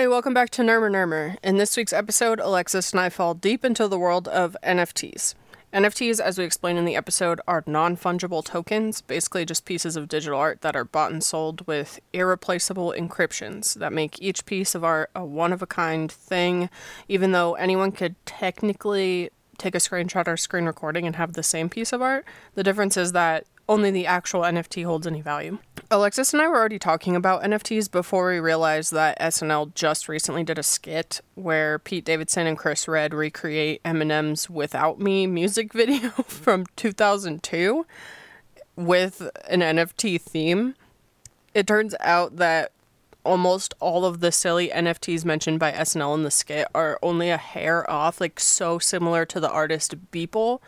Hi, welcome back to Nurmer Nurmer. In this week's episode, Alexis and I fall deep into the world of NFTs. NFTs, as we explained in the episode, are non fungible tokens, basically just pieces of digital art that are bought and sold with irreplaceable encryptions that make each piece of art a one of a kind thing, even though anyone could technically take a screenshot or screen recording and have the same piece of art. The difference is that only the actual NFT holds any value. Alexis and I were already talking about NFTs before we realized that SNL just recently did a skit where Pete Davidson and Chris Redd recreate Eminem's Without Me music video from 2002 with an NFT theme. It turns out that almost all of the silly NFTs mentioned by SNL in the skit are only a hair off, like so similar to the artist Beeple.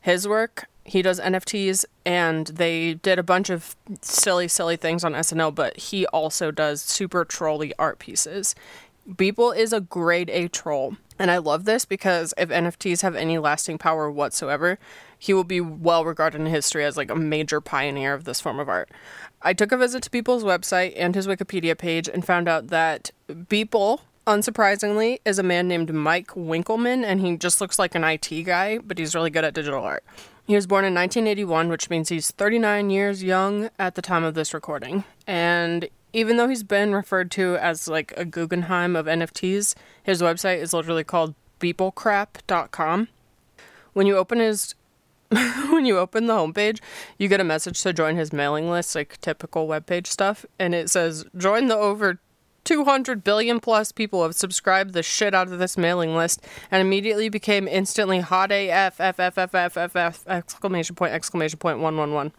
His work he does NFTs and they did a bunch of silly, silly things on SNL, but he also does super trolly art pieces. Beeple is a grade A troll. And I love this because if NFTs have any lasting power whatsoever, he will be well regarded in history as like a major pioneer of this form of art. I took a visit to Beeple's website and his Wikipedia page and found out that Beeple, unsurprisingly, is a man named Mike Winkelmann, and he just looks like an IT guy, but he's really good at digital art. He was born in 1981, which means he's 39 years young at the time of this recording. And even though he's been referred to as like a Guggenheim of NFTs, his website is literally called beeplecrap.com. When you open his when you open the homepage, you get a message to join his mailing list, like typical webpage stuff, and it says join the over 200 billion plus people have subscribed the shit out of this mailing list and immediately became instantly hot AF, F, F, F, F, F, F, exclamation point, exclamation point, 111.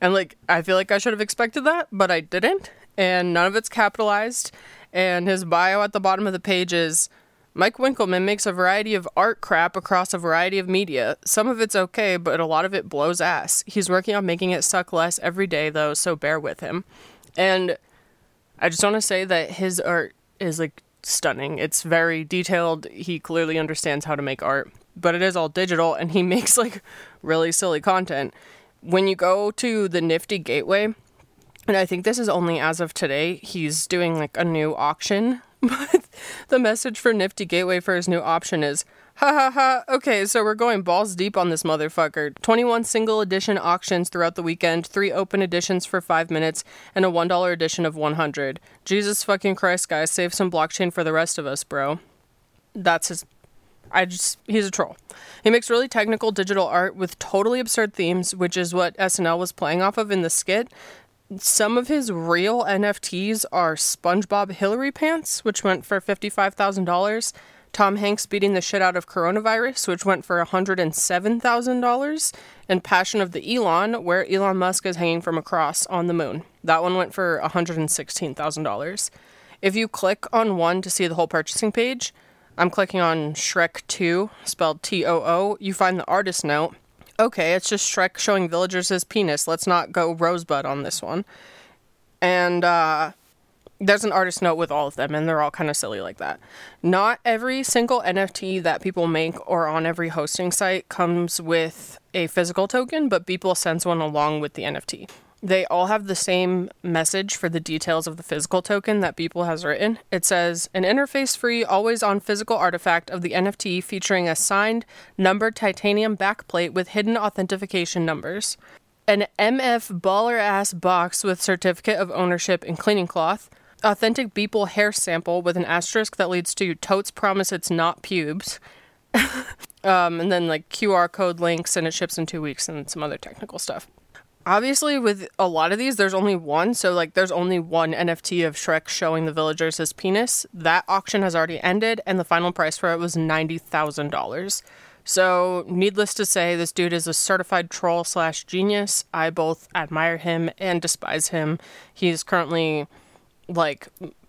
And like, I feel like I should have expected that, but I didn't. And none of it's capitalized. And his bio at the bottom of the page is Mike Winkelmann makes a variety of art crap across a variety of media. Some of it's okay, but a lot of it blows ass. He's working on making it suck less every day, though, so bear with him. And I just want to say that his art is like stunning. It's very detailed. He clearly understands how to make art, but it is all digital and he makes like really silly content. When you go to the Nifty Gateway, and I think this is only as of today, he's doing like a new auction. But the message for Nifty Gateway for his new option is Ha ha ha. Okay, so we're going balls deep on this motherfucker. 21 single edition auctions throughout the weekend, 3 open editions for 5 minutes, and a $1 edition of 100. Jesus fucking Christ, guys, save some blockchain for the rest of us, bro. That's his. I just. He's a troll. He makes really technical digital art with totally absurd themes, which is what SNL was playing off of in the skit. Some of his real NFTs are SpongeBob Hillary pants, which went for $55,000. Tom Hanks beating the shit out of coronavirus, which went for $107,000, and Passion of the Elon, where Elon Musk is hanging from a cross on the moon. That one went for $116,000. If you click on one to see the whole purchasing page, I'm clicking on Shrek 2, spelled T O O, you find the artist note. Okay, it's just Shrek showing villagers his penis. Let's not go rosebud on this one. And, uh, there's an artist note with all of them, and they're all kind of silly like that. Not every single NFT that people make or on every hosting site comes with a physical token, but Beeple sends one along with the NFT. They all have the same message for the details of the physical token that Beeple has written. It says, an interface free, always on physical artifact of the NFT featuring a signed, numbered titanium backplate with hidden authentication numbers. An MF baller ass box with certificate of ownership and cleaning cloth authentic Beeple hair sample with an asterisk that leads to totes promise it's not pubes. um, and then like QR code links and it ships in two weeks and some other technical stuff. Obviously, with a lot of these, there's only one. So, like, there's only one NFT of Shrek showing the villagers his penis. That auction has already ended, and the final price for it was $90,000. So, needless to say, this dude is a certified troll slash genius. I both admire him and despise him. He's currently like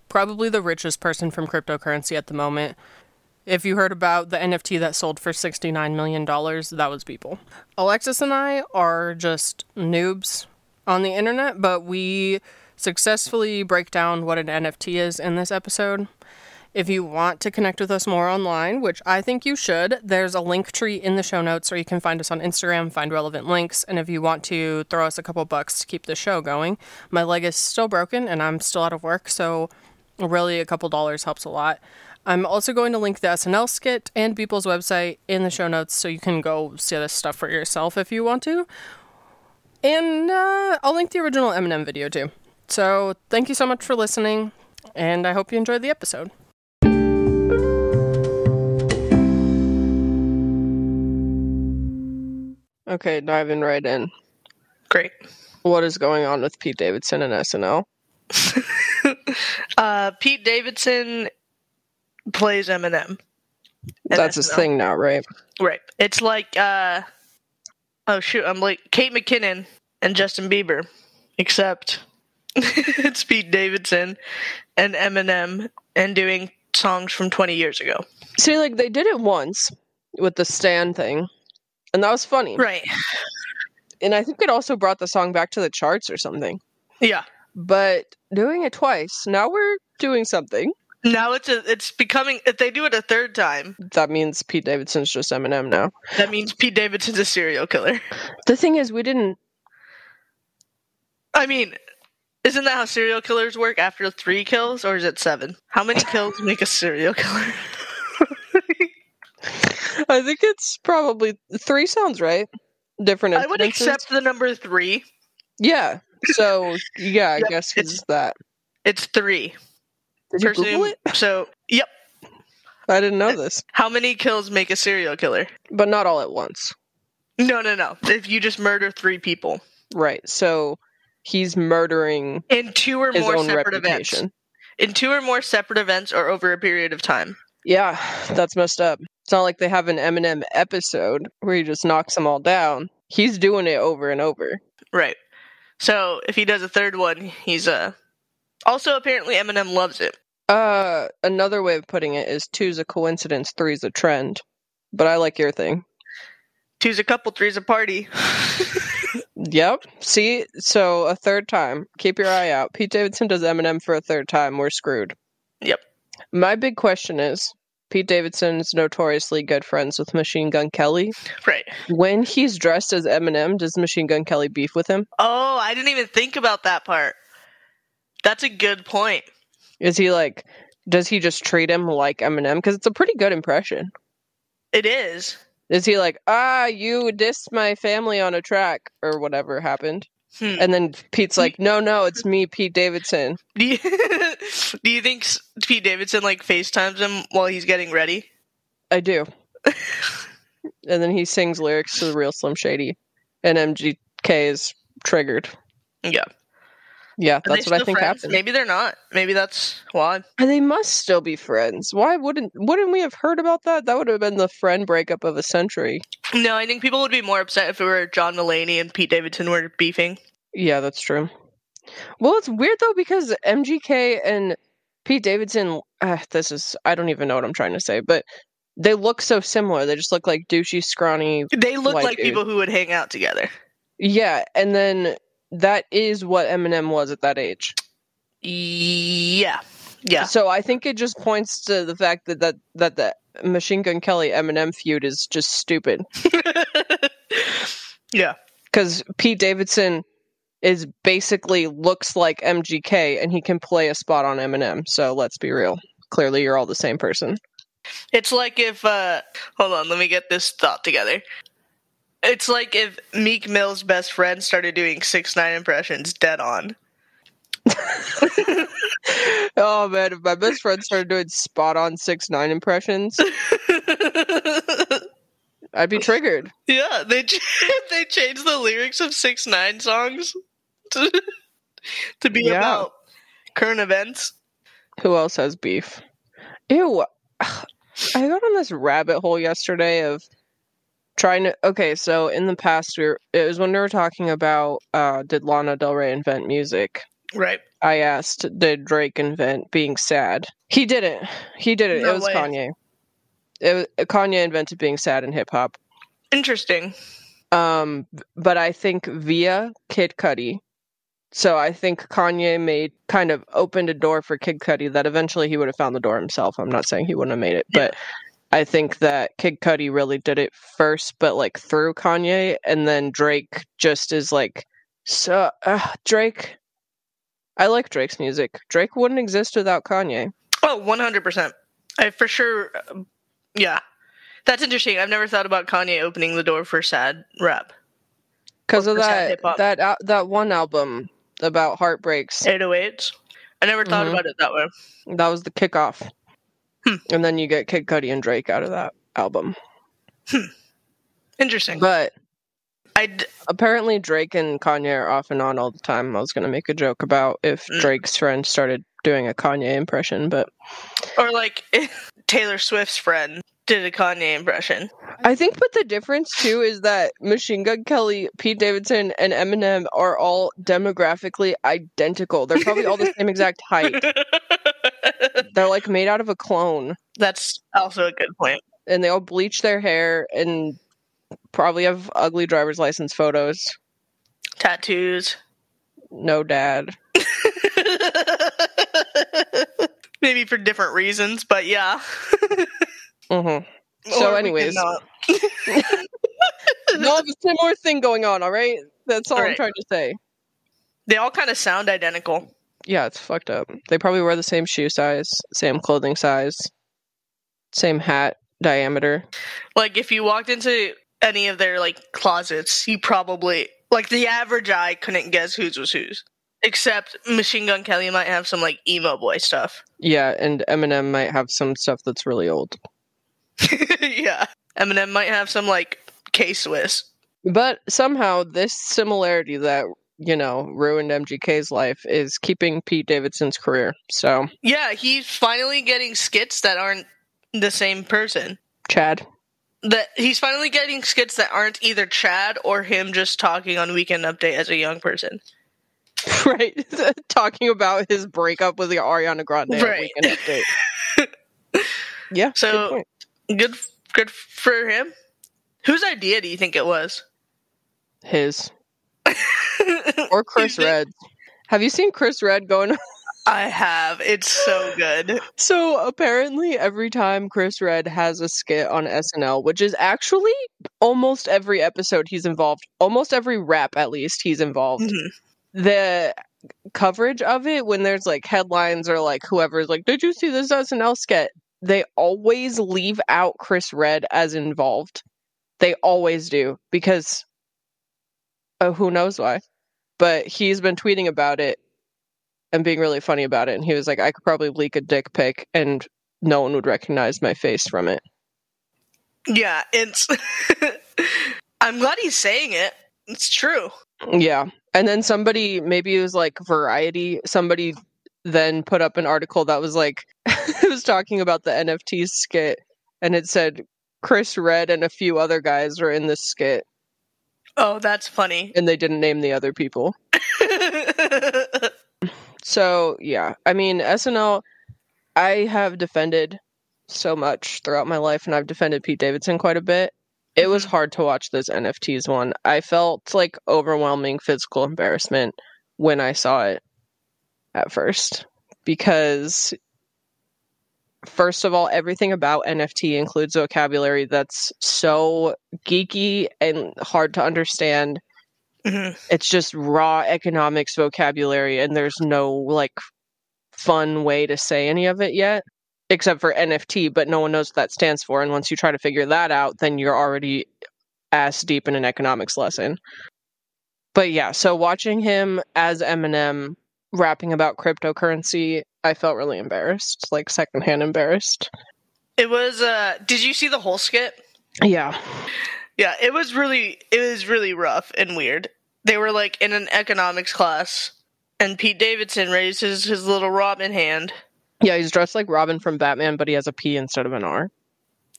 probably the richest person from cryptocurrency at the moment. If you heard about the NFT that sold for $69 million, that was Beeple. Alexis and I are just noobs on the internet, but we successfully break down what an NFT is in this episode. If you want to connect with us more online, which I think you should, there's a link tree in the show notes, or you can find us on Instagram, find relevant links. And if you want to throw us a couple bucks to keep the show going, my leg is still broken and I'm still out of work. So Really, a couple dollars helps a lot. I'm also going to link the SNL skit and Beeple's website in the show notes so you can go see this stuff for yourself if you want to. And uh, I'll link the original Eminem video too. So thank you so much for listening, and I hope you enjoyed the episode. Okay, diving right in. Great. What is going on with Pete Davidson and SNL? uh, Pete Davidson plays Eminem. That's his thing now, right? Right. It's like uh oh shoot, I'm like Kate McKinnon and Justin Bieber. Except it's Pete Davidson and Eminem and doing songs from twenty years ago. See, like they did it once with the Stan thing, and that was funny. Right. And I think it also brought the song back to the charts or something. Yeah. But doing it twice, now we're doing something. Now it's a it's becoming if they do it a third time, That means Pete Davidson's just Eminem now. that means Pete Davidson's a serial killer. The thing is, we didn't. I mean, isn't that how serial killers work after three kills, or is it seven? How many kills make a serial killer? I think it's probably three sounds right. Different. I would accept the number three. Yeah. So yeah, I Yep, guess it's- that. It's three. Did you Google it? So, yep. I didn't know uh, this, How many kills make a serial killer? but not all at once. No, no, no. If you just murder three people Right. So he's murdering in two or more separate reputation. events, in two or more separate events, or over a period of time. Yeah, that's messed up. It's not like they have an Eminem episode where he just knocks them all down. He's doing it over and over. Right. So if he does a third one, he's uh also apparently Eminem loves it. Uh, another way of putting it is two's a coincidence, three's a trend. But I like your thing. Two's a couple, three's a party. Yep. See, so a third time. Keep your eye out. Pete Davidson does Eminem for a third time. We're screwed. Yep. My big question is Pete Davidson is notoriously good friends with Machine Gun Kelly. right. When he's dressed as Eminem, does Machine Gun Kelly beef with him? Oh, I didn't even think about that part. That's a good point. Is he like, does he just treat him like Eminem? Because it's a pretty good impression. It is. Is he like, ah, you dissed my family on a track or whatever happened? Hmm. And then Pete's like, no, no, it's me, Pete Davidson. Do you, do you think Pete Davidson like FaceTimes him while he's getting ready? I do. and then he sings lyrics to the real Slim Shady. And MGK is triggered. Yeah. Yeah, Are that's what I think friends? happened. Maybe they're not. Maybe that's why. And they must still be friends. Why wouldn't wouldn't we have heard about that? That would have been the friend breakup of a century. No, I think people would be more upset if it were John Mulaney and Pete Davidson were beefing. Yeah, that's true. Well, it's weird though because MGK and Pete Davidson. Uh, this is I don't even know what I'm trying to say, but they look so similar. They just look like douchey, scrawny. They look like dude. people who would hang out together. Yeah, and then that is what Eminem was at that age. Yeah. Yeah. So I think it just points to the fact that that that the Machine Gun Kelly Eminem feud is just stupid yeah. because Pete Davidson is basically looks like MGK and he can play a spot on Eminem. So let's be real. Clearly, you're all the same person. It's like if uh hold on, let me get this thought together. It's like if Meek Mill's best friend started doing six nine impressions dead on. oh man, if my best friend started doing spot on six nine impressions, I'd be triggered. yeah, they ch- they changed the lyrics of six nine songs to, to be Yeah. about current events. Who else has beef? Ew. I got on this rabbit hole yesterday of trying to. Okay, so in the past, we were, it was when we were talking about uh, did Lana Del Rey invent music? Right. I asked, did Drake invent being sad? He didn't. He didn't. No it was way. Kanye. It was, Kanye invented being sad in hip hop. Interesting. Um, but I think via Kid Cudi. So I think Kanye made kind of opened a door for Kid Cudi that eventually he would have found the door himself. I'm not saying he wouldn't have made it, but I think that Kid Cudi really did it first, but like through Kanye, and then Drake just is like, so uh, Drake. I like Drake's music. Drake wouldn't exist without Kanye. Oh, 100%. I for sure. uh, yeah. That's interesting. I've never thought about Kanye opening the door for sad rap. Because of that that al- that one album about heartbreaks. 808s. I never thought Mhm. about it that way. That was the kickoff. Hmm. And then you get Kid Cudi and Drake out of that album. Interesting. But I d- apparently Drake and Kanye are off and on all the time. I was gonna make a joke about if Mm. Drake's friend started doing a Kanye impression, but or like Taylor Swift's friend did a Kanye impression. I think but the difference too is that Machine Gun Kelly, Pete Davidson, and Eminem are all demographically identical. They're probably all the same exact height. They're like made out of a clone. That's also a good point. And they all bleach their hair and probably have ugly driver's license photos. Tattoos. No dad. Maybe for different reasons, but yeah. hmm So, Or anyways, all have a similar thing going on, all right? That's all I'm trying to say. they all kind of sound identical. Yeah, it's fucked up. They probably wear the same shoe size, same clothing size, same hat diameter. Like if you walked into any of their like closets, you probably like the average eye couldn't guess whose was whose. Except Machine Gun Kelly might have some like emo boy stuff. Yeah, and Eminem might have some stuff that's really old. yeah. Eminem might have some like K Swiss. But somehow this similarity that, you know, ruined MGK's life is keeping Pete Davidson's career. So, Yeah, he's finally getting skits that aren't the same person. Chad. That he's finally getting skits that aren't either Chad or him just talking on Weekend Update as a young person. right. Talking about his breakup with the Ariana Grande Right. Weekend Update. yeah. So- good. Good, good for him. Whose idea do you think it was? his or Chris Redd. Have you seen Chris Redd going I have. It's so good. So apparently, every time Chris Redd has a skit on SNL, which is actually almost every episode he's involved, almost every rap at least he's involved, Mhm. the coverage of it when there's like headlines or like whoever's like, "Did you see this SNL skit?" They always leave out Chris Redd as involved. They always do because, oh, who knows why? But he's been tweeting about it and being really funny about it. And he was like, I could probably leak a dick pic and no one would recognize my face from it. Yeah, it's. I'm glad he's saying it. It's true. Yeah. And then somebody, maybe it was like Variety, somebody then put up an article that was like, it was talking about the NFT skit and it said Chris Redd and a few other guys are in this skit Oh, that's funny. and they didn't name the other people. So, yeah. I mean, SNL, I have defended so much throughout my life, and I've defended Pete Davidson quite a bit. It was Mhm. hard to watch this NFTs one. I felt like overwhelming physical embarrassment when I saw it at first because, first of all, everything about NFT includes vocabulary that's so geeky and hard to understand Mhm. it's just raw economics vocabulary and there's no like fun way to say any of it yet except for NFT but no one knows what that stands for and once you try to figure that out then you're already ass deep in an economics lesson but yeah so watching him as Eminem rapping about cryptocurrency I felt really embarrassed like secondhand embarrassed It was. uh Did you see the whole skit? yeah Yeah, it was really. It was really rough and weird. They were like in an economics class, and Pete Davidson raises his little Robin hand. yeah he's dressed like Robin from Batman but he has a P instead of an R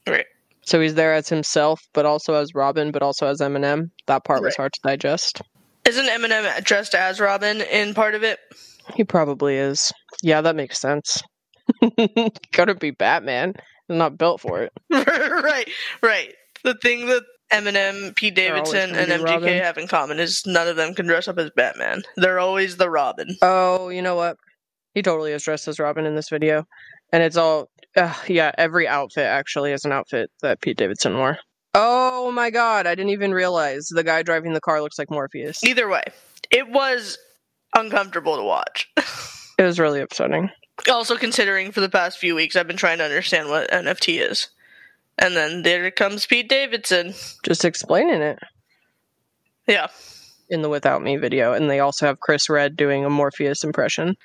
Right. So he's there as himself, but also as Robin, but also as Eminem. That part was hard to digest. Isn't Eminem dressed as Robin in part of it? He probably is. Yeah, that makes sense. Gotta be Batman. He's not built for it. right, right. The thing that Eminem, Pete Davidson, and MGK Robin. have in common is none of them can dress up as Batman. They're always the Robin. Oh, you know what? He totally is dressed as Robin in this video. And it's all, uh, yeah, every outfit actually is an outfit that Pete Davidson wore. Oh my god, I didn't even realize the guy driving the car looks like Morpheus. Either way, it was uncomfortable to watch. It was really upsetting. also considering for the past few weeks I've been trying to understand what NFT is. And then there comes Pete Davidson. Just explaining it Yeah. in the Without Me video. And they also have Chris Redd doing a Morpheus impression.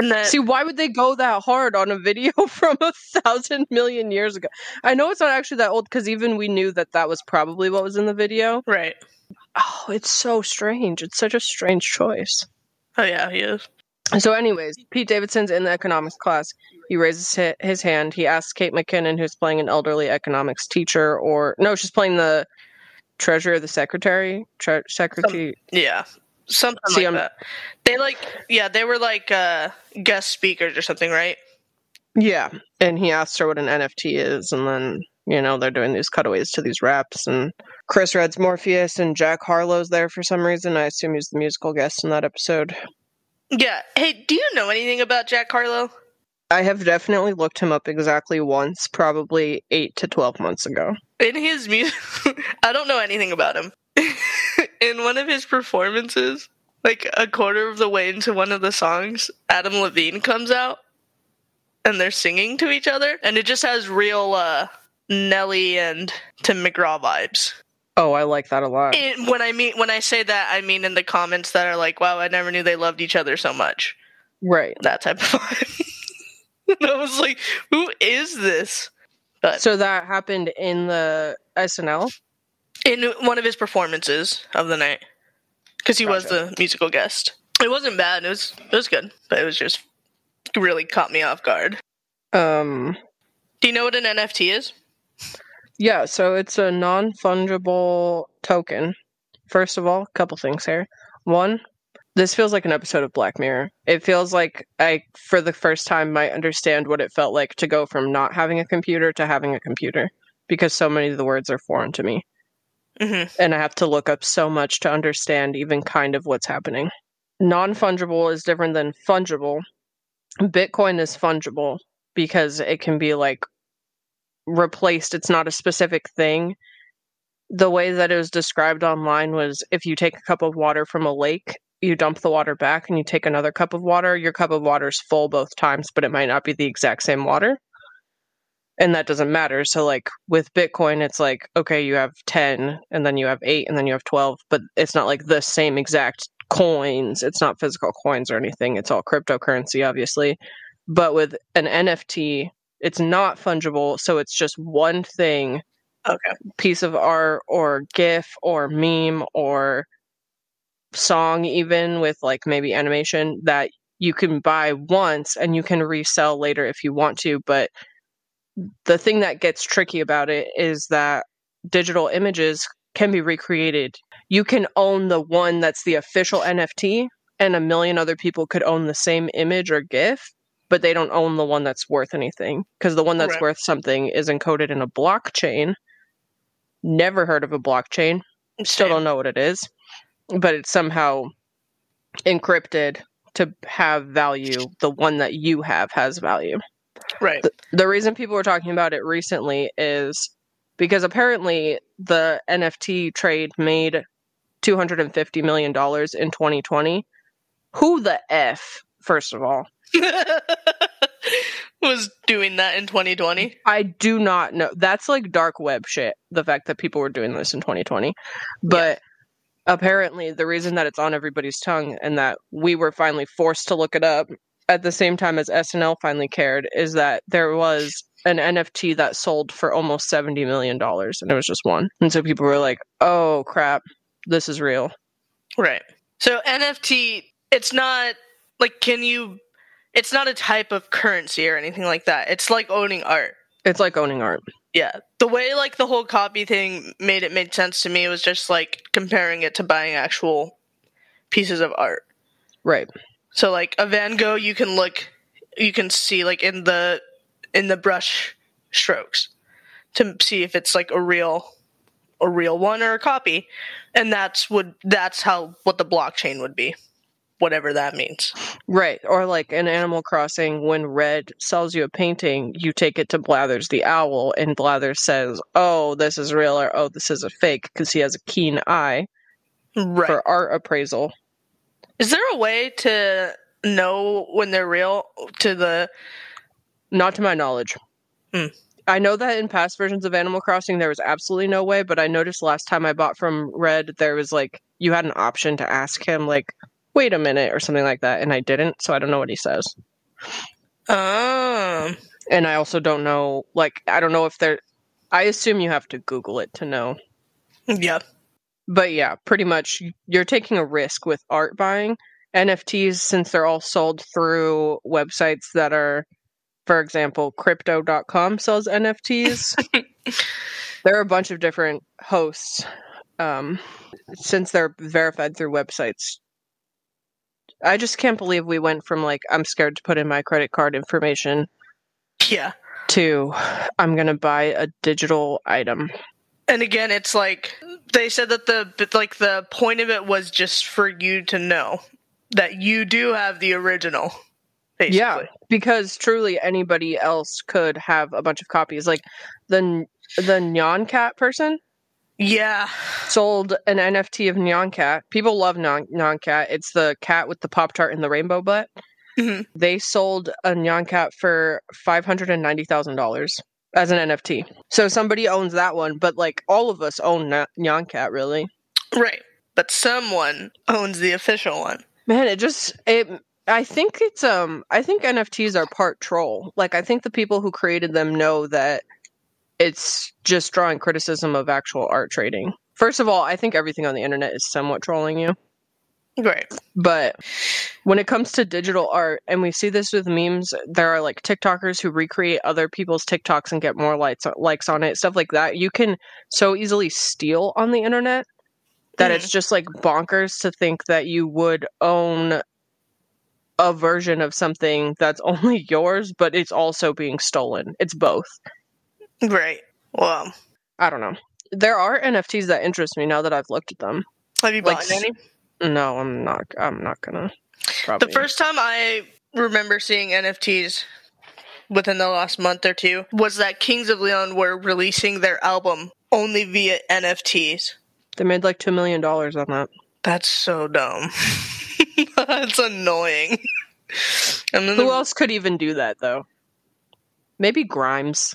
And then See, why would they go that hard on a video from a thousand million years ago? I know it's not actually that old because even we knew that that was probably what was in the video. right. Oh, it's so strange. It's such a strange choice. Oh yeah, he is. So, anyways, Pete Davidson's in the economics class. He raises his hand. He asks Kate McKinnon, who's playing an elderly economics teacher, or no, she's playing the treasurer, the secretary, tre- secretary. Yeah. Something See, like I'm- that. They like yeah, they were like uh guest speakers or something, right? Yeah, and he asks her what an NFT is, and then you know they're doing these cutaways to these raps, and Chris Redd's Morpheus, and Jack Harlow's there for some reason. I assume he's the musical guest in that episode. Yeah. Hey, do you know anything about Jack Harlow? I have definitely looked him up exactly once, probably eight to twelve months ago. In his music I don't know anything about him. in one of his performances, like a quarter of the way into one of the songs, Adam Levine comes out and they're singing to each other and it just has real uh Nelly and Tim McGraw vibes. Oh, I like that a lot. And when I mean when I say that, I mean in the comments that are like, "Wow, I never knew they loved each other so much." Right. That type of vibe. And I was like, "Who is this?" But So that happened in the SNL. in one of his performances of the night, because he was the musical guest. It wasn't bad. It was it was good, but it was just really caught me off guard. Um, Do you know what an NFT is? yeah, so it's a non fungible token. First of all, a couple things here. One, this feels like an episode of Black Mirror. It feels like I, for the first time, might understand what it felt like to go from not having a computer to having a computer because so many of the words are foreign to me. hmm and I have to look up so much to understand even kind of what's happening. Non fungible is different than fungible. Bitcoin is fungible because it can be like replaced, it's not a specific thing. The way that it was described online was if you take a cup of water from a lake, you dump the water back and you take another cup of water, your cup of water is full both times, but it might not be the exact same water and that doesn't matter. So like with Bitcoin, it's like okay, you have ten, and then you have eight, and then you have twelve, but it's not like the same exact coins. It's not physical coins or anything. It's all cryptocurrency, obviously. But with an NFT, it's not fungible, so it's just one thing, Okay. piece of art or GIF or meme or song, even with like maybe animation that you can buy once and you can resell later if you want to, but the thing that gets tricky about it is that digital images can be recreated. You can own the one that's the official NFT, and a million other people could own the same image or GIF, but they don't own the one that's worth anything because the one that's Right. worth something is encoded in a blockchain. Never heard of a blockchain. Still don't know what it is, but it's somehow encrypted to have value. The one that you have has value Right. the reason people were talking about it recently is because apparently the NFT trade made $250 million in 2020. Who the F, first of all? was doing that in 2020. I do not know. That's like dark web shit, the fact that people were doing this in 2020. But apparently, the reason that it's on everybody's tongue and that we were finally forced to look it up at the same time as SNL finally cared is that there was an NFT that sold for almost $70 million and it was just one. And so people were like, oh crap, this is real. Right. So NFT, it's not like can you? It's not a type of currency or anything like that. It's like owning art. It's like owning art. Yeah. The way like the whole copy thing made it made sense to me was just like comparing it to buying actual pieces of art. Right. So like a Van Gogh, you can look, you can see like in the in the brush strokes to see if it's like a real a real one or a copy, and that's would that's how what the blockchain would be, whatever that means. Right. Or like in Animal Crossing, when Redd sells you a painting, you take it to Blathers the owl, and Blathers says, oh, this is real or oh, this is a fake because he has a keen eye Right. for art appraisal. Is there a way to know when they're real to the Not to my knowledge. Hmm. I know that in past versions of Animal Crossing there was absolutely no way, but I noticed last time I bought from Redd there was like you had an option to ask him like, "Wait a minute" or something like that, and I didn't, so I don't know what he says. um And I also don't know like I don't know if they're I assume you have to Google it to know. yeah. But yeah, pretty much you're taking a risk with art buying. NFTs, since they're all sold through websites that are, for example, crypto.com sells NFTs. there are a bunch of different hosts. Um, since they're verified through websites, I just can't believe we went from like, I'm scared to put in my credit card information Yeah. to I'm going to buy a digital item. And again, it's like they said that the like the point of it was just for you to know that you do have the original. Basically. Yeah, because truly anybody else could have a bunch of copies. Like the the Nyan Cat person Yeah. sold an NFT of Nyan Cat. People love Nyan, Cat. It's the cat with the Pop Tart and the rainbow butt. Mhm. They sold a Nyan Cat for five hundred and ninety thousand dollars as an NFT. So somebody owns that one, but like all of us own Na- Nyan Cat, really. Right. But someone owns the official one. Man, it just it. I think it's um. I think NFTs are part troll. Like I think the people who created them know that it's just drawing criticism of actual art trading. First of all, I think everything on the internet is somewhat trolling you. Right. But when it comes to digital art, and we see this with memes, there are like TikTokers who recreate other people's TikToks and get more likes likes on it, stuff like that. You can so easily steal on the internet that Mhm. it's just like bonkers to think that you would own a version of something that's only yours, but it's also being stolen. It's both. Right. Well, I don't know. There are NFTs that interest me now that I've looked at them. have you Like bought any? No, I'm not. I'm not gonna. Probably. The first time I remember seeing NFTs within the last month or two was that Kings of Leon were releasing their album only via NFTs. they made like two million dollars on that. That's so dumb. That's annoying. Who the- else could even do that though? Maybe Grimes.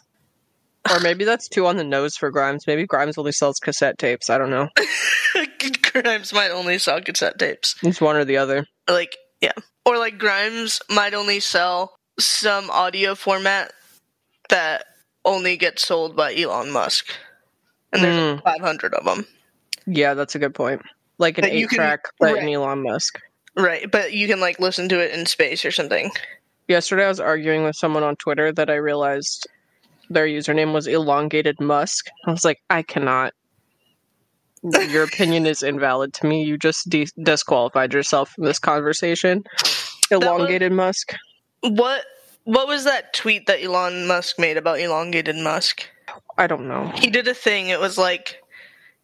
Or maybe that's too on the nose for Grimes. Maybe Grimes only sells cassette tapes. I don't know. Grimes might only sell cassette tapes. It's one or the other. Like, yeah. Or like Grimes might only sell some audio format that only gets sold by Elon Musk. And there's Mm. like 500 of them. Yeah, that's a good point. Like an 8 track, but right. Elon Musk. Right, but you can like listen to it in space or something. Yesterday I was arguing with someone on Twitter that I realized their username was elongated Musk. I was like, I cannot. Your opinion is invalid to me. You just de- disqualified yourself from this conversation. was- Elongated Musk. What what was that tweet that Elon Musk made about elongated Musk? I don't know. He did a thing. It was like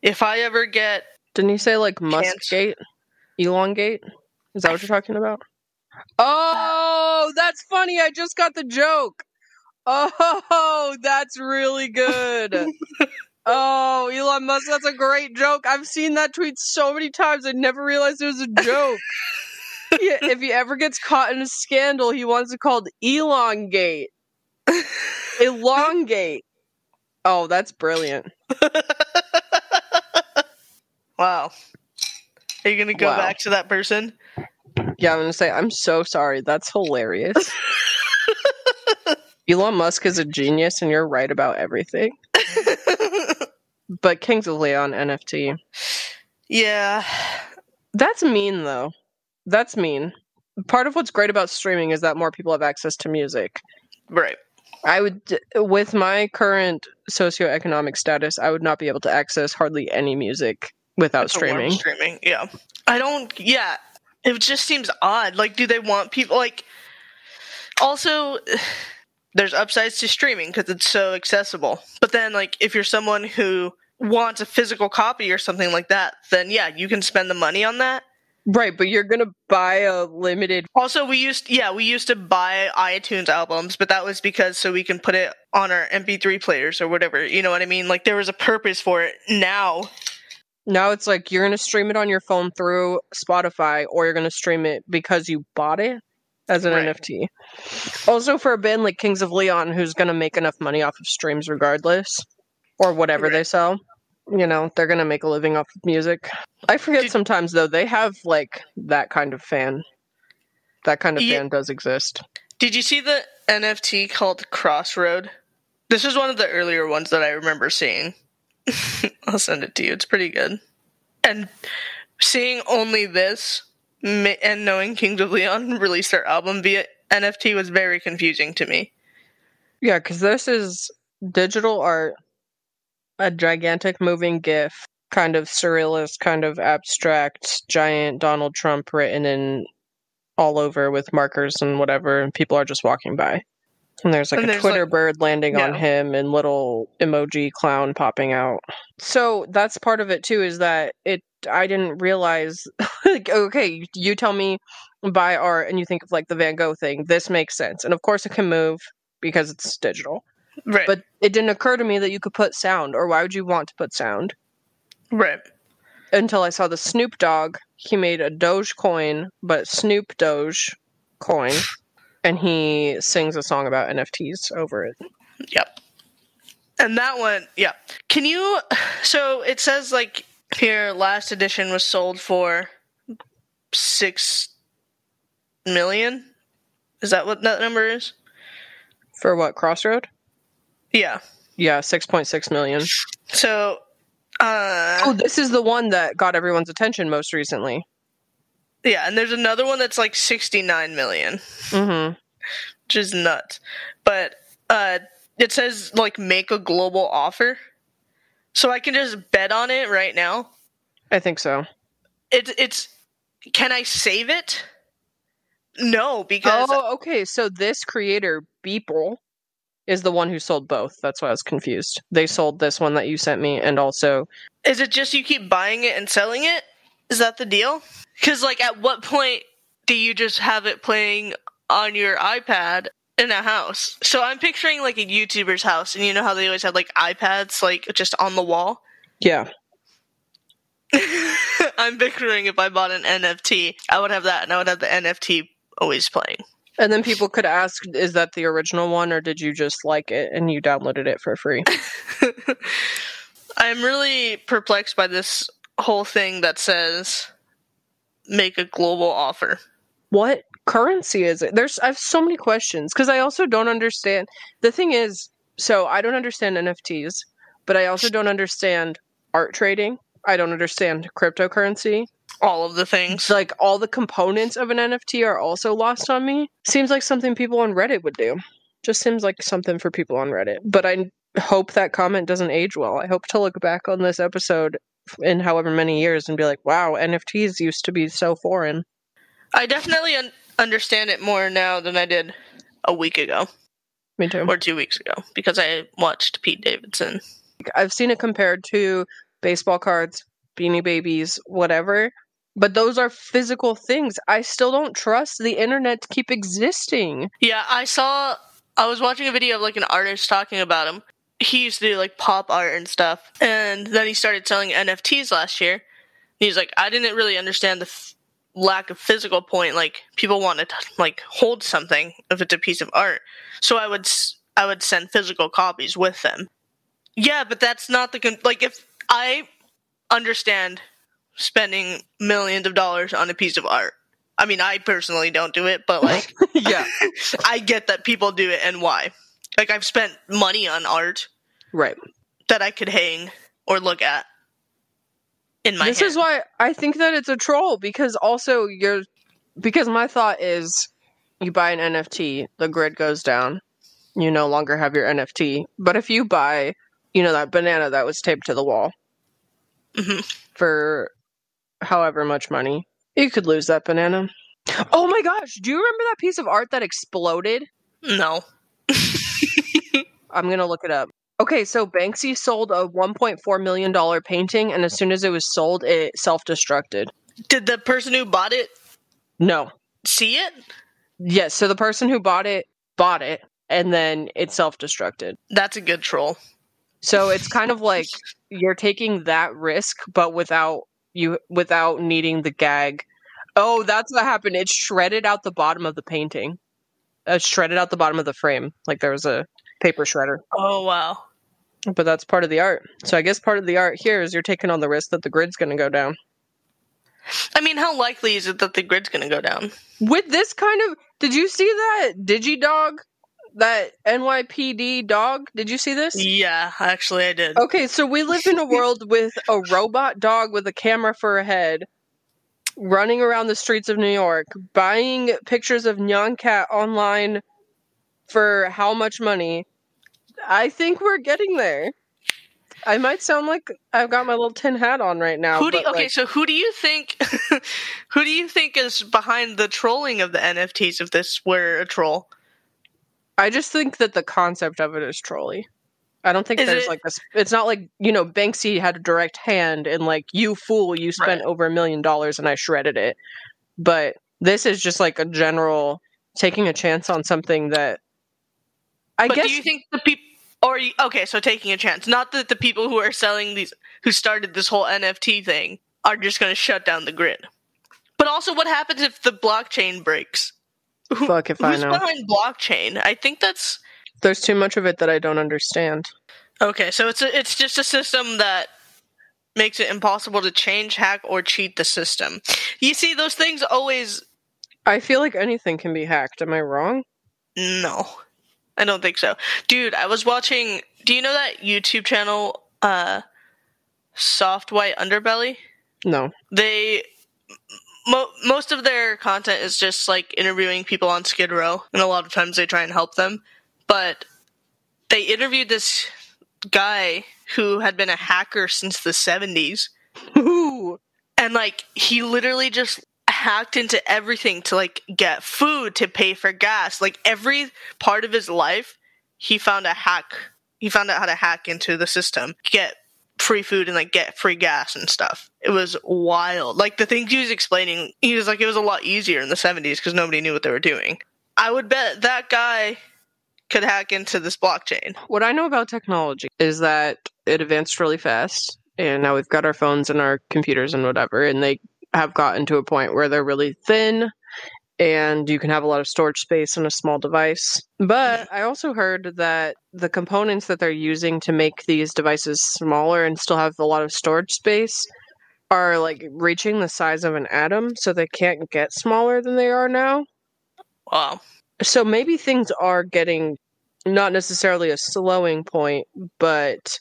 if I ever get Didn't you say like. Muskgate? Elongate? Is that what you're talking about? Oh, that's funny. I just got the joke. Oh, that's really good. oh, Elon Musk, that's a great joke. I've seen that tweet so many times. I never realized it was a joke. Yeah, if he ever gets caught in a scandal, he wants it called Elongate. Elongate. Oh, that's brilliant. Wow. Are you gonna go Wow. back to that person? Yeah, I'm gonna say I'm so sorry. That's hilarious. Elon Musk is a genius, and you're right about everything. But Kings of Leon NFT. yeah. That's mean, though. That's mean. Part of what's great about streaming is that more people have access to music. Right. I would, with my current socioeconomic status, I would not be able to access hardly any music without streaming. Streaming, yeah. I don't. Yeah, it just seems odd. Like, do they want people like? Also, there's upsides to streaming because it's so accessible. But then, like, if you're someone who wants a physical copy or something like that, then yeah, you can spend the money on that. Right, but you're gonna buy a limited. Also, we used yeah, we used to buy iTunes albums, but that was because so we can put it on our MP3 players or whatever. You know what I mean? Like there was a purpose for it. Now Now it's like you're going to stream it on your phone through Spotify or you're going to stream it because you bought it as an Right. NFT. Also, for a band like Kings of Leon, who's going to make enough money off of streams regardless or whatever they sell, you know, they're going to make a living off of music. I forget Did- sometimes, though, they have like that kind of fan. That kind of fan does exist. Did you see the NFT called Crossroad? This is one of the earlier ones that I remember seeing. I'll send it to you. It's pretty good. And seeing only this and knowing Kings of Leon released their album via NFT was very confusing to me. Yeah, because this is digital art, a gigantic moving GIF, kind of surrealist, kind of abstract, giant Donald Trump written in all over with markers and whatever, and people are just walking by. And there's like And a there's, Twitter like- bird landing on him and little emoji clown popping out. So that's part of it too, is that it I didn't realize like okay, you tell me by art and you think of like the Van Gogh thing. This makes sense. And of course it can move because it's digital. Right. But it didn't occur to me that you could put sound, or why would you want to put sound? right. Until I saw the Snoop Dogg. He made a Doge coin, but Snoop Doge coin, and he sings a song about NFTs over it. Yep. And that one, yeah. Can you? So it says like here, last edition was sold for six million. Is that what that number is? For what, Crossroad? Yeah. Yeah, 6.6 million. So, uh, Oh, this is the one that got everyone's attention most recently. Yeah, and there's another one that's like sixty nine million, Mm-hmm. which is nuts. But uh, it says like make a global offer, so I can just bet on it right now. I think so. It's it's. Can I save it? No, because Oh, okay. So this creator, Beeple, is the one who sold both. That's why I was confused. They sold this one that you sent me, and also Is it just you keep buying it and selling it? Is that the deal? Because, like, at what point do you just have it playing on your iPad in a house? So I'm picturing, like, a YouTuber's house, and you know how they always have, like, iPads, like, just on the wall? yeah, I'm picturing if I bought an NFT, I would have that, and I would have the NFT always playing. And then people could ask, is that the original one or did you just like it and you downloaded it for free? I'm really perplexed by this whole thing that says make a global offer. what currency is it? There's I have so many questions because I also don't understand. The thing is, so I don't understand NFTs, but I also don't understand art trading. I don't understand cryptocurrency. All of the things. Like all the components of an NFT are also lost on me. Seems like something people on Reddit would do. Just seems like something for people on Reddit. But I hope that comment doesn't age well. I hope to look back on this episode in however many years and be like, wow, NFTs used to be so foreign. I definitely un- understand it more now than I did a week ago Me too. or two weeks ago because I watched Pete Davidson. I've seen it compared to baseball cards, beanie babies, whatever. But those are physical things. I still don't trust the internet to keep existing. Yeah, I saw. I was watching a video of like an artist talking about him. He used to do like pop art and stuff, and then he started selling NFTs last year. He's like, I didn't really understand the f- lack of physical point. Like people want to like hold something if it's a piece of art, so I would s- I would send physical copies with them. Yeah, but that's not the con- like if I understand spending millions of dollars on a piece of art. I mean, I personally don't do it, but like yeah. I get that people do it and why. Like I've spent money on art Right. that I could hang or look at in my this hand. is why I think that it's a troll because also you're because my thought is you buy an NFT, the grid goes down. You no longer have your NFT. But if you buy, you know, that banana that was taped to the wall Mhm. for however much money, you could lose that banana. Oh my gosh, do you remember that piece of art that exploded? no. I'm going to look it up. Okay, so Banksy sold a $1.4 million painting, and as soon as it was sold, it self destructed. Did the person who bought it No, see it? Yes, so the person who bought it bought it and then it self-destructed. That's a good troll. So it's kind of like you're taking that risk, but without you without needing the gag. Oh, that's what happened. It shredded out the bottom of the painting. It shredded out the bottom of the frame, like there was a paper shredder. Oh wow. But that's part of the art. So I guess part of the art here is you're taking on the risk that the grid's going to go down. I mean, how likely is it that the grid's going to go down? With this kind of, did you see that DigiDog? That NYPD dog? Did you see this? Yeah, actually, I did. Okay, so we live in a world with a robot dog with a camera for a head running around the streets of New York, buying pictures of Nyan Cat online for how much money? I think we're getting there. I might sound like I've got my little tin hat on right now. Who do you, okay? like, So who do you think? who do you think is behind the trolling of the NFTs? If this were a troll, I just think that the concept of it is trolly. I don't think Is there's it- like this. It's not like you know Banksy had a direct hand and like you fool, you spent Right. over a million dollars and I shredded it. But this is just like a general taking a chance on something that I but guess do you think the people? Or you, okay, so taking a chance. Not that the people who are selling these, who started this whole NFT thing, are just going to shut down the grid. But also, what happens if the blockchain breaks? Who, fuck if I who's know. behind blockchain? I think that's There's too much of it that I don't understand. okay. So it's a, it's just a system that makes it impossible to change, hack, or cheat the system. You see, those things always I feel like anything can be hacked. Am I wrong? No, I don't think so, dude. I was watching. Do you know that YouTube channel, uh, Soft White Underbelly? No. They mo- most of their content is just like interviewing people on Skid Row, and a lot of times they try and help them. But they interviewed this guy who had been a hacker since the seventies, Ooh. and like he literally just hacked into everything to like get food to pay for gas. Like every part of his life he found a hack. He found out how to hack into the system. Get free food and like get free gas and stuff. It was wild. Like the things he was explaining he was like it was a lot easier in the 70s because nobody knew what they were doing. I would bet that guy could hack into this blockchain. What I know about technology is that it advanced really fast, and now we've got our phones and our computers and whatever, and they have gotten to a point where they're really thin, and you can have a lot of storage space in a small device. But I also heard that the components that they're using to make these devices smaller and still have a lot of storage space are like reaching the size of an atom, so they can't get smaller than they are now. wow So maybe things are getting not necessarily a slowing point, but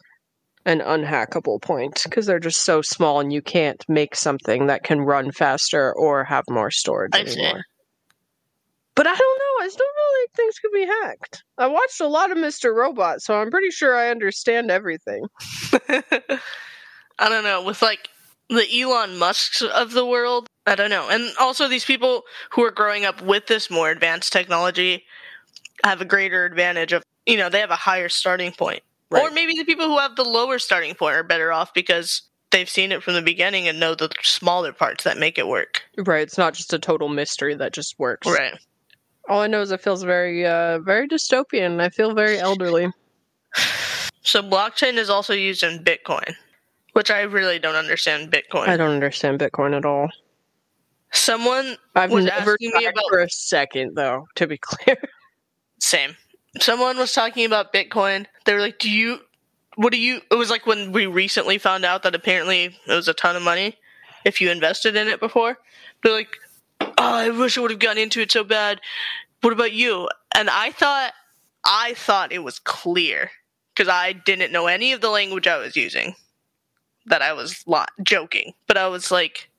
an unhackable point because they're just so small and you can't make something that can run faster or have more storage I see. anymore. But I don't know. I still feel like things could be hacked. I watched a lot of Mr. Robot, so I'm pretty sure I understand everything. I don't know, with like the Elon Musks of the world, I don't know. And also these people who are growing up with this more advanced technology have a greater advantage of, you know, they have a higher starting point. Or maybe the people who have the lower starting point are better off because they've seen it from the beginning and know the smaller parts that make it work. Right. It's not just a total mystery that just works. Right. All I know is it feels very, uh, very dystopian. I feel very elderly. So blockchain is also used in Bitcoin, which I really don't understand Bitcoin. I don't understand Bitcoin at all. Someone I've was never asking me about for a second, though. To be clear, Same. Someone was talking about Bitcoin. They were like, "Do you? What do you?" It was like when we recently found out that apparently it was a ton of money if you invested in it before. They're like, "Oh, I wish I would have gotten into it so bad." What about you? And I thought, I thought it was clear because I didn't know any of the language I was using. That I was lo- joking, but I was like,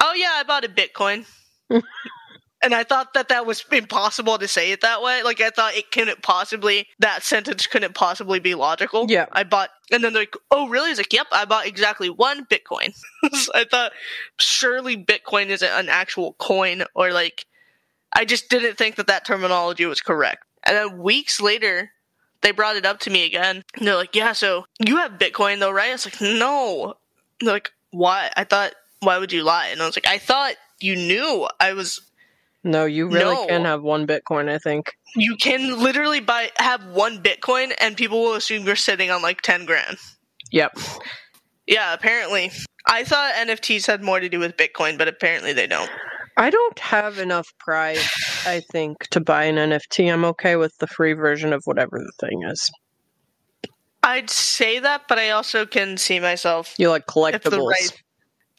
"Oh yeah, I bought a Bitcoin." And I thought that that was impossible to say it that way. Like I thought it couldn't possibly that sentence couldn't possibly be logical. Yeah. I bought, and then they're like, "Oh, really?" It's like, "Yep, I bought exactly one Bitcoin." So I thought surely Bitcoin isn't an actual coin, or like, I just didn't think that that terminology was correct. And then weeks later, they brought it up to me again. And they're like, "Yeah, so you have Bitcoin though, right?" It's like, "No." They're like, "Why?" I thought, "Why would you lie?" And I was like, "I thought you knew I was." No, you really No. can have one Bitcoin, I think. You can literally buy have one Bitcoin, and people will assume you're sitting on like ten grand. Yep. Yeah, apparently. I thought NFTs had more to do with Bitcoin, but apparently they don't. I don't have enough pride, I think, to buy an NFT. I'm okay with the free version of whatever the thing is. I'd say that, but I also can see myself You like collectibles. the right.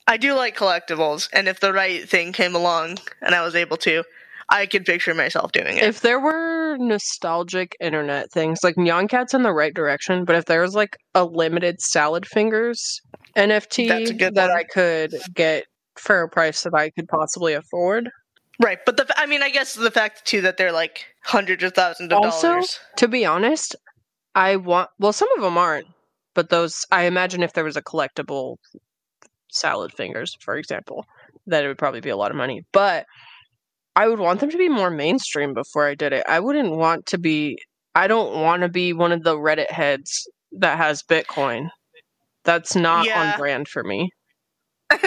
I do like collectibles, and if the right thing came along and I was able to, I could picture myself doing it. If there were nostalgic internet things, like Nyan Cat's in the right direction, but if there was like a limited salad fingers NFT That's a good that one. I could get for a price that I could possibly afford, right, but the I mean, I guess the fact too that they're like hundreds of thousands of Also- dollars. to be honest, I want well, some of them aren't, but those I imagine if there was a collectible salad fingers, for example, that it would probably be a lot of money. But I would want them to be more mainstream before I did it. I wouldn't want to be I don't want to be one of the Reddit heads that has Bitcoin. That's not Yeah. on brand for me.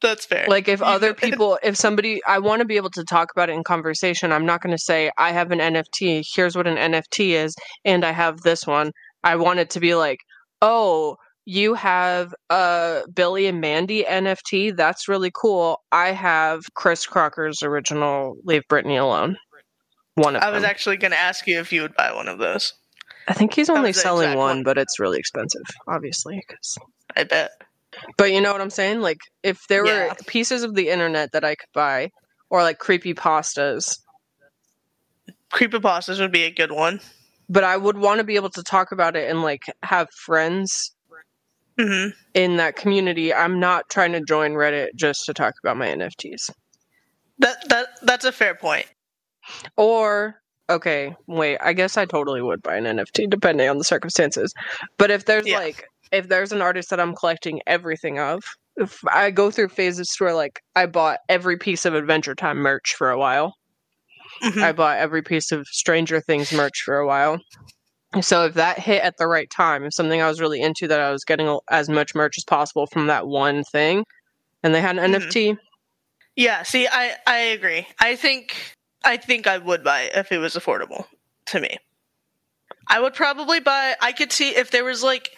That's fair. Like if other people, if somebody, I want to be able to talk about it in conversation. I'm not going to say I have an NFT. Here's what an NFT is, and I have this one. I want it to be like, oh, you have a Billy and Mandy NFT. That's really cool. I have Chris Crocker's original "Leave Britney Alone." One of I was them. actually going to ask you if you would buy one of those. I think he's only selling one, one. but it's really expensive, obviously. 'cause- I bet. But you know what I'm saying? Like, if there Yeah. were pieces of the internet that I could buy, or like creepy pastas, creepy pastas would be a good one. but I would want to be able to talk about it and like have friends hmm in that community. I'm not trying to join Reddit just to talk about my NFTs. That that that's a fair point. Or okay, wait, I guess I totally would buy an NFT depending on the circumstances. But if there's Yeah. like if there's an artist that I'm collecting everything of, if I go through phases where like I bought every piece of Adventure Time merch for a while. Mhm. I bought every piece of Stranger Things merch for a while. So if that hit at the right time, if something I was really into that I was getting as much merch as possible from that one thing, and they had an Mhm. NFT, Yeah, see, I I agree. I think I think I would buy it if it was affordable to me. I would probably buy. I could see if there was like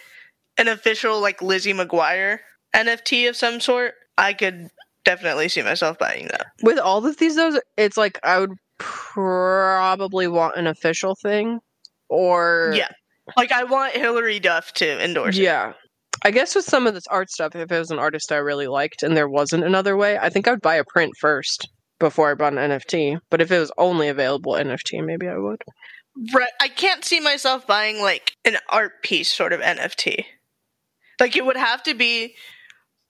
an official like Lizzie McGuire NFT of some sort. I could definitely see myself buying that. with all of these though, it's like I would probably want an official thing, or Yeah, like I want Hilary Duff to endorse it. yeah. I guess with some of this art stuff, if it was an artist I really liked and there wasn't another way, I think I would buy a print first before I bought an NFT. But if it was only available NFT, maybe I would. Right. I can't see myself buying like an art piece sort of NFT. Like it would have to be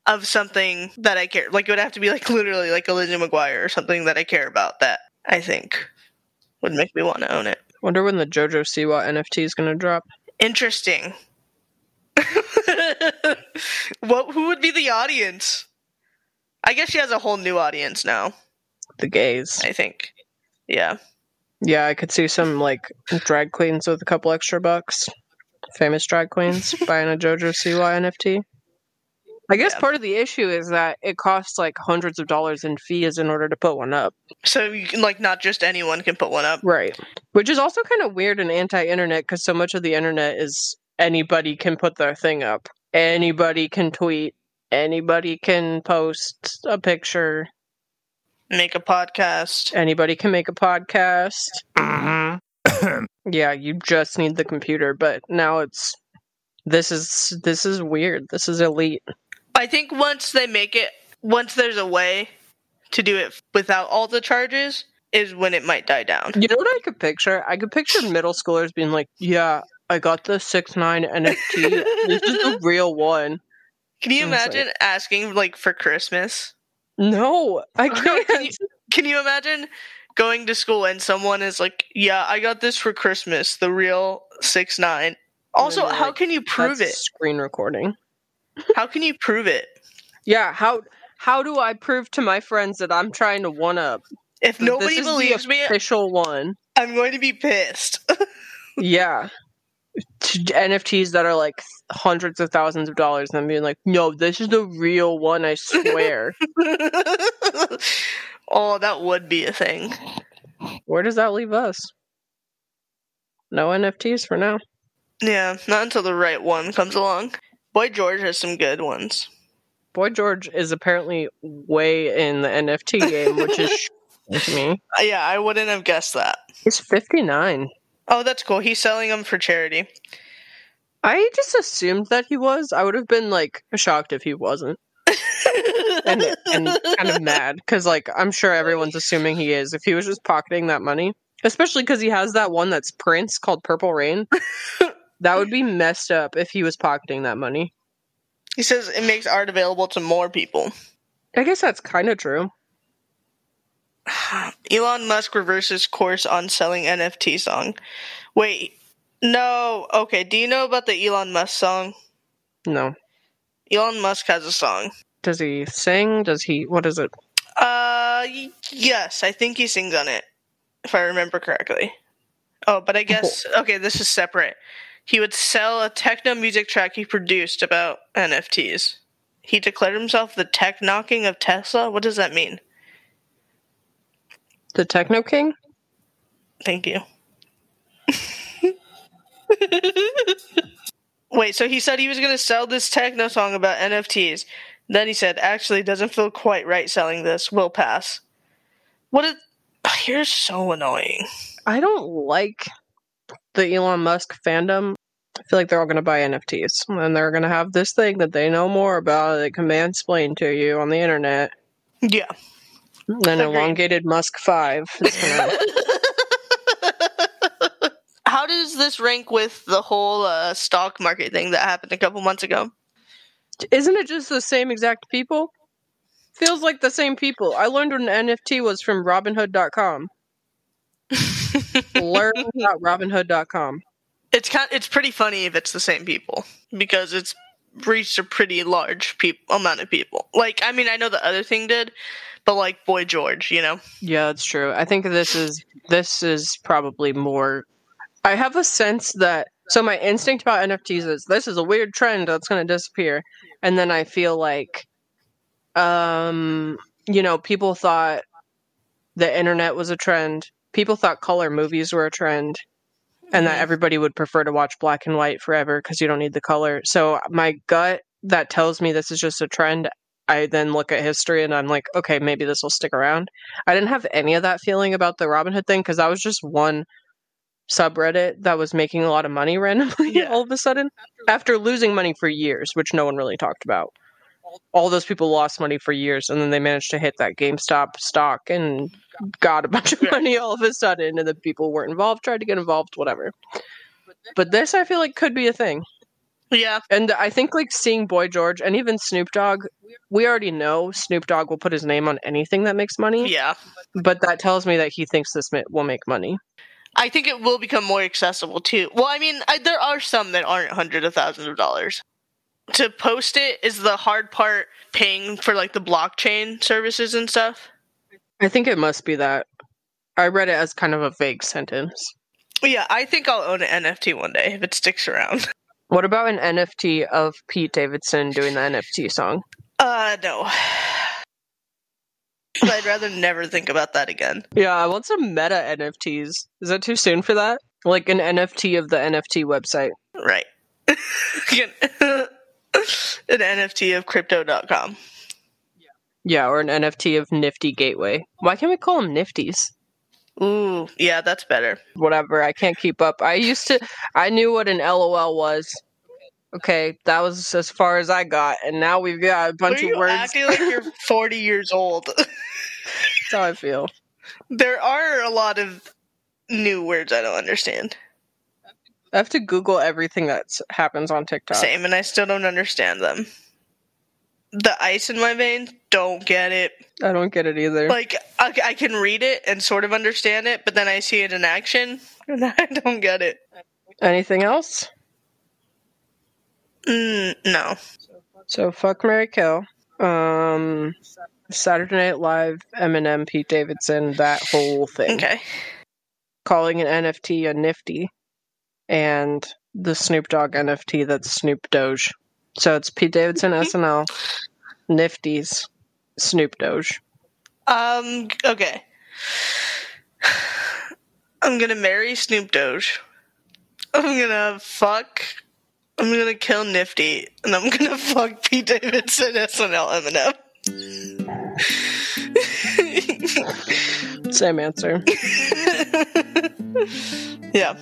of something that I care. Like it would have to be like literally like a Lizzie McGuire or something that I care about that I think would make me want to own it. Wonder when the JoJo Siwa NFT is going to drop. Interesting. what who would be the audience? I guess she has a whole new audience now, The gays. I think. Yeah. Yeah, I could see some like drag queens with a couple extra bucks. Famous drag queens buying a JoJo Siwa NFT. I guess Yeah. part of the issue is that it costs like hundreds of dollars in fees in order to put one up. So you can like not just anyone can put one up. Right. Which is also kind of weird and anti internet because so much of the internet is anybody can put their thing up, anybody can tweet, anybody can post a picture, Make a podcast. anybody can make a podcast. Mm-hmm. Yeah, you just need the computer, but now it's this is this is weird. This is elite. I think once they make it, once there's a way to do it without all the charges, is when it might die down. You know what I could picture? I could picture middle schoolers being like, "Yeah, I got the six nine NFT. this is the real one." Can you I was like- imagine asking like for Christmas? No, I Can can't. you, can you imagine going to school and someone is like, "Yeah, I got this for Christmas, the real six nine. Also, how like, can you prove That's it? Screen recording. How can you prove it? Yeah, how how do I prove to my friends that I'm trying to one up? If nobody believes the me, official one. I'm going to be pissed. Yeah. NFTs that are like hundreds of thousands of dollars and being like, no, this is the real one, I swear. oh, that would be a thing. Where does that leave us? No NFTs for now. Yeah, not until the right one comes along. Boy George has some good ones. Boy George is apparently way in the NFT game, which is to me. Yeah, I wouldn't have guessed that. He's 59. Oh, that's cool. He's selling them for charity. I just assumed that he was. I would have been like shocked if he wasn't. and, and kind of mad because like i'm sure everyone's assuming he is if he was just pocketing that money especially because he has that one that's prince called purple rain that would be messed up if he was pocketing that money He says it makes art available to more people. i guess that's kind of true Elon Musk reverses course on selling NFT song. Wait, no. Okay, do you know about the Elon Musk song? no Elon Musk has a song. does he sing does he what is it Uh, yes, I think he sings on it, if I remember correctly. Oh, but I guess okay, this is separate. He would sell a techno music track he produced about NFTs. He declared himself the Technoking of Tesla. What does that mean? the techno king Thank you. Wait, so he said he was going to sell this techno song about NFTs. Then he said, actually, doesn't feel quite right selling this. We'll pass. What a. You're so annoying. i don't like the elon musk fandom i feel like they're all going to buy nfts and they're going to have this thing that they know more about they can mansplain to you on the internet Yeah. Then elongated Musk Five. How does this rank with the whole uh, stock market thing that happened a couple months ago? Isn't it just the same exact people? Feels like the same people. I learned what an NFT was from Robinhood.com. Learn.robinhood.com. It's kind. It's pretty funny if it's the same people because it's reached a pretty large peop- amount of people. Like, I mean, I know the other thing did, but like Boy George, you know. Yeah, that's true. I think this is this is probably more. I have a sense that so my instinct about NFTs is this is a weird trend that's going to disappear, and then I feel like, um, you know, people thought the internet was a trend. People thought color movies were a trend, and that everybody would prefer to watch black and white forever because you don't need the color. So my gut that tells me this is just a trend. I then look at history and I'm like, okay, maybe this will stick around. I didn't have any of that feeling about the Robinhood thing because that was just one subreddit that was making a lot of money randomly Yeah. all of a sudden after losing money for years, which no one really talked about. All those people lost money for years and then they managed to hit that GameStop stock and got a bunch of money all of a sudden and the people weren't involved, tried to get involved, whatever. But this I feel like could be a thing. Yeah, And I think like seeing Boy George and even Snoop Dogg, we already know Snoop Dogg will put his name on anything that makes money. yeah. But that tells me that he thinks this will make money. I think it will become more accessible too. Well, I mean, I, there are some that aren't hundreds of thousands of dollars. To post it is the hard part. Paying for like the blockchain services and stuff. I think it must be that. I read it as kind of a vague sentence. Yeah, I think I'll own an NFT one day if it sticks around. What about an NFT of Pete Davidson doing the NFT song? Uh, no. I'd rather never think about that again. Yeah, I want some meta NFTs. Is that too soon for that? Like an NFT of the NFT website. Right. An NFT of crypto.com. Yeah, or an NFT of Nifty Gateway. Why can't we call them Nifties? Ooh, yeah, that's better. whatever. I can't keep up. I used to, I knew what an LOL was. Okay, that was as far as I got, and now we've got a bunch of you words. acting like you're 40 years old? That's how I feel. there are a lot of new words I don't understand. I have to Google everything that happens on TikTok. Same, and I still don't understand them. The ice in my veins, don't get it. I don't get it either. Like, I, I can read it and sort of understand it, but then I see it in action, and I don't get it. Anything else? Mm, no. So fuck marry Kill. Um, Saturday Night Live, Eminem, Pete Davidson, that whole thing. Okay. Calling an NFT a nifty, and the Snoop Dogg NFT that's Snoop Doge. So it's Pete Davidson SNL, Nifty's Snoop Doge. Um. Okay. I'm gonna marry Snoop Doge. I'm gonna fuck. I'm gonna kill Nifty, and I'm gonna fuck Pete Davidson SNL Eminem. Same answer. yeah.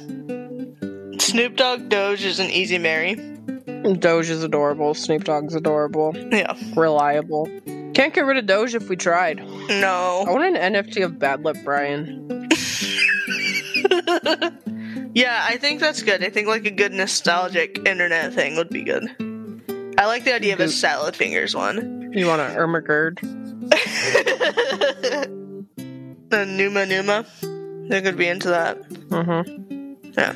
Snoop Dogg Doge is an easy marry. Doge is adorable. Snoop Dogg's adorable. Yeah. Reliable. Can't get rid of Doge if we tried. No. I want an NFT of Bad Lip Brian. yeah, I think that's good. I think like a good nostalgic internet thing would be good. I like the idea of a salad fingers one. You want an Ermahgerd? the Numa Numa. They could be into that. Mm-hmm. Yeah.